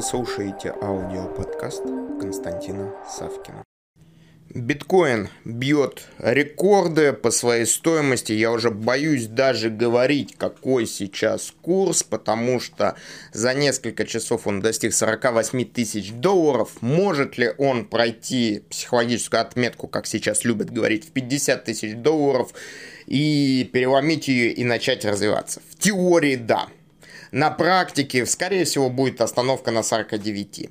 Вы слушаете аудиоподкаст Константина Савкина. Биткоин бьет рекорды по своей стоимости. Я уже боюсь даже говорить, какой сейчас курс, потому что за несколько часов он достиг 48 тысяч долларов. Может ли он пройти психологическую отметку, как сейчас любят говорить, в 50 тысяч долларов и переломить ее и начать развиваться? В теории да. На практике, скорее всего, будет остановка на 49.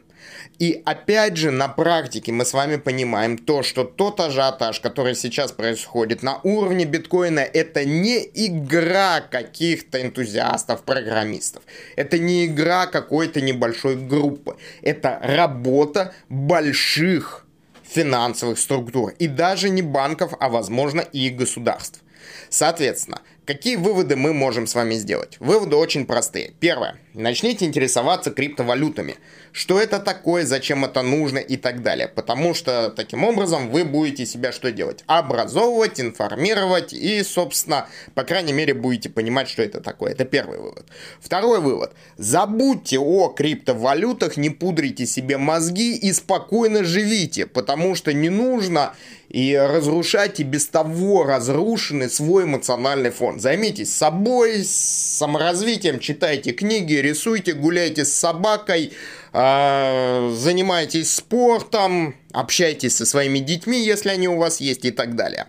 И опять же, на практике мы с вами понимаем то, что тот ажиотаж, который сейчас происходит на уровне биткоина, это не игра каких-то энтузиастов, программистов. Это не игра какой-то небольшой группы. Это работа больших финансовых структур. И даже не банков, а возможно и государств. Соответственно, какие выводы мы можем с вами сделать? Выводы очень простые. Первое. Начните интересоваться криптовалютами. Что это такое, зачем это нужно и так далее. Потому что таким образом вы будете себя что делать? Образовывать, информировать и, собственно, по крайней мере, будете понимать, что это такое. Это первый вывод. Второй вывод. Забудьте о криптовалютах, не пудрите себе мозги и спокойно живите. Потому что не нужно и разрушать и без того разрушенный свой эмоциональный фон. Займитесь собой, саморазвитием, читайте книги, рисуйте, гуляйте с собакой, э, занимайтесь спортом, общайтесь со своими детьми, если они у вас есть и так далее.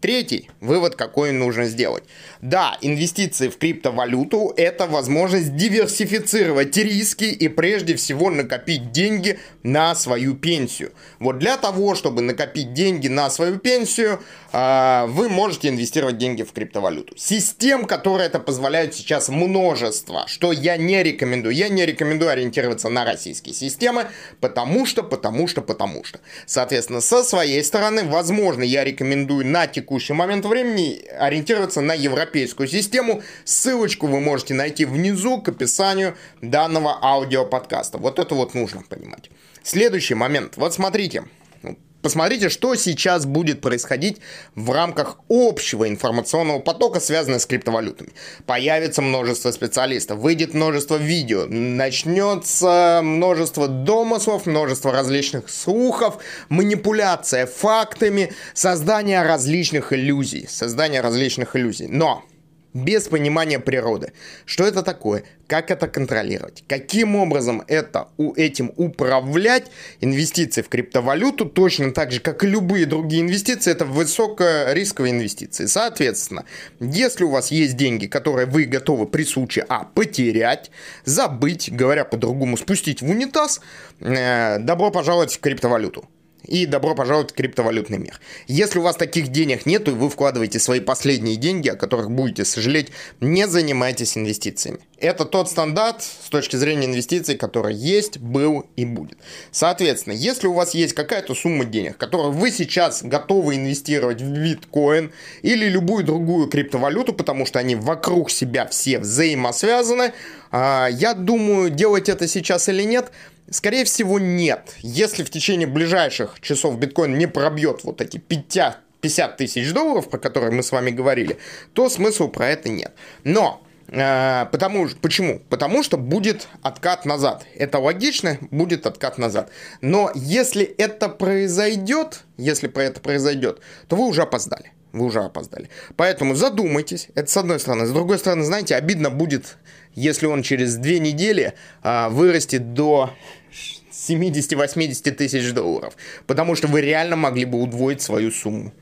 Третий вывод, какой нужно сделать. Да, инвестиции в криптовалюту – это возможность диверсифицировать риски и прежде всего накопить деньги на свою пенсию. Вот для того, чтобы накопить деньги на свою пенсию, а, вы можете инвестировать деньги в криптовалюту. Систем, которые это позволяют сейчас множество, что я не рекомендую. Я не рекомендую ориентироваться на российские системы, потому что, потому что, потому что. Соответственно, со своей стороны, возможно, я рекомендую на текущий момент времени ориентироваться на европейскую систему. Ссылочку вы можете найти внизу к описанию данного аудиоподкаста. Вот это вот нужно понимать. Следующий момент. Вот смотрите. Посмотрите, что сейчас будет происходить в рамках общего информационного потока, связанного с криптовалютами. Появится множество специалистов, выйдет множество видео, начнется множество домыслов, множество различных слухов, манипуляция фактами, создание различных иллюзий. Создание различных иллюзий. Но без понимания природы. Что это такое? Как это контролировать? Каким образом это у этим управлять? Инвестиции в криптовалюту точно так же, как и любые другие инвестиции, это высокорисковые инвестиции. Соответственно, если у вас есть деньги, которые вы готовы при случае А потерять, забыть, говоря по-другому, спустить в унитаз, э, добро пожаловать в криптовалюту и добро пожаловать в криптовалютный мир. Если у вас таких денег нет, и вы вкладываете свои последние деньги, о которых будете сожалеть, не занимайтесь инвестициями. Это тот стандарт с точки зрения инвестиций, который есть, был и будет. Соответственно, если у вас есть какая-то сумма денег, которую вы сейчас готовы инвестировать в биткоин или любую другую криптовалюту, потому что они вокруг себя все взаимосвязаны, а, я думаю, делать это сейчас или нет – Скорее всего, нет. Если в течение ближайших часов биткоин не пробьет вот эти 50, 50 тысяч долларов, про которые мы с вами говорили, то смысла про это нет. Но э, Потому, почему? Потому что будет откат назад. Это логично, будет откат назад. Но если это произойдет, если про это произойдет, то вы уже опоздали. Вы уже опоздали. Поэтому задумайтесь. Это с одной стороны. С другой стороны, знаете, обидно будет, если он через две недели а, вырастет до 70-80 тысяч долларов. Потому что вы реально могли бы удвоить свою сумму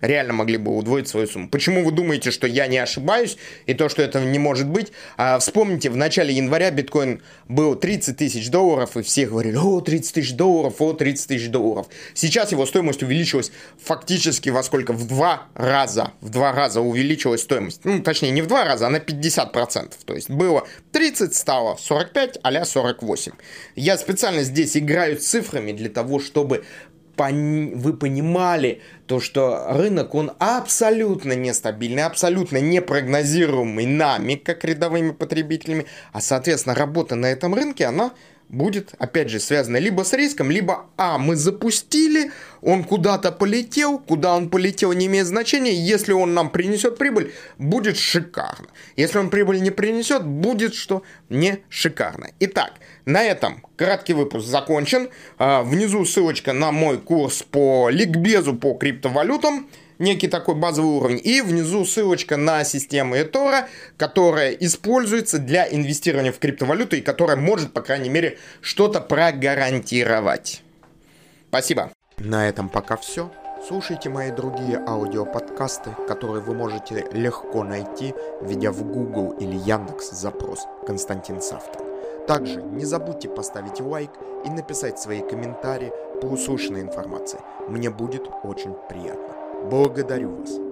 реально могли бы удвоить свою сумму. Почему вы думаете, что я не ошибаюсь и то, что это не может быть? А, вспомните, в начале января биткоин был 30 тысяч долларов, и все говорили, о, 30 тысяч долларов, о, 30 тысяч долларов. Сейчас его стоимость увеличилась фактически во сколько? В два раза. В два раза увеличилась стоимость. Ну, точнее, не в два раза, а на 50%. То есть было 30, стало 45, а 48. Я специально здесь играю цифрами для того, чтобы вы понимали то, что рынок, он абсолютно нестабильный, абсолютно непрогнозируемый нами, как рядовыми потребителями, а, соответственно, работа на этом рынке, она будет, опять же, связано либо с риском, либо, а, мы запустили, он куда-то полетел, куда он полетел не имеет значения, если он нам принесет прибыль, будет шикарно. Если он прибыль не принесет, будет что не шикарно. Итак, на этом краткий выпуск закончен. А, внизу ссылочка на мой курс по ликбезу по криптовалютам некий такой базовый уровень. И внизу ссылочка на систему eToro, которая используется для инвестирования в криптовалюту и которая может, по крайней мере, что-то прогарантировать. Спасибо. На этом пока все. Слушайте мои другие аудиоподкасты, которые вы можете легко найти, введя в Google или Яндекс запрос «Константин Савкин». Также не забудьте поставить лайк и написать свои комментарии по услышанной информации. Мне будет очень приятно. Благодарю вас.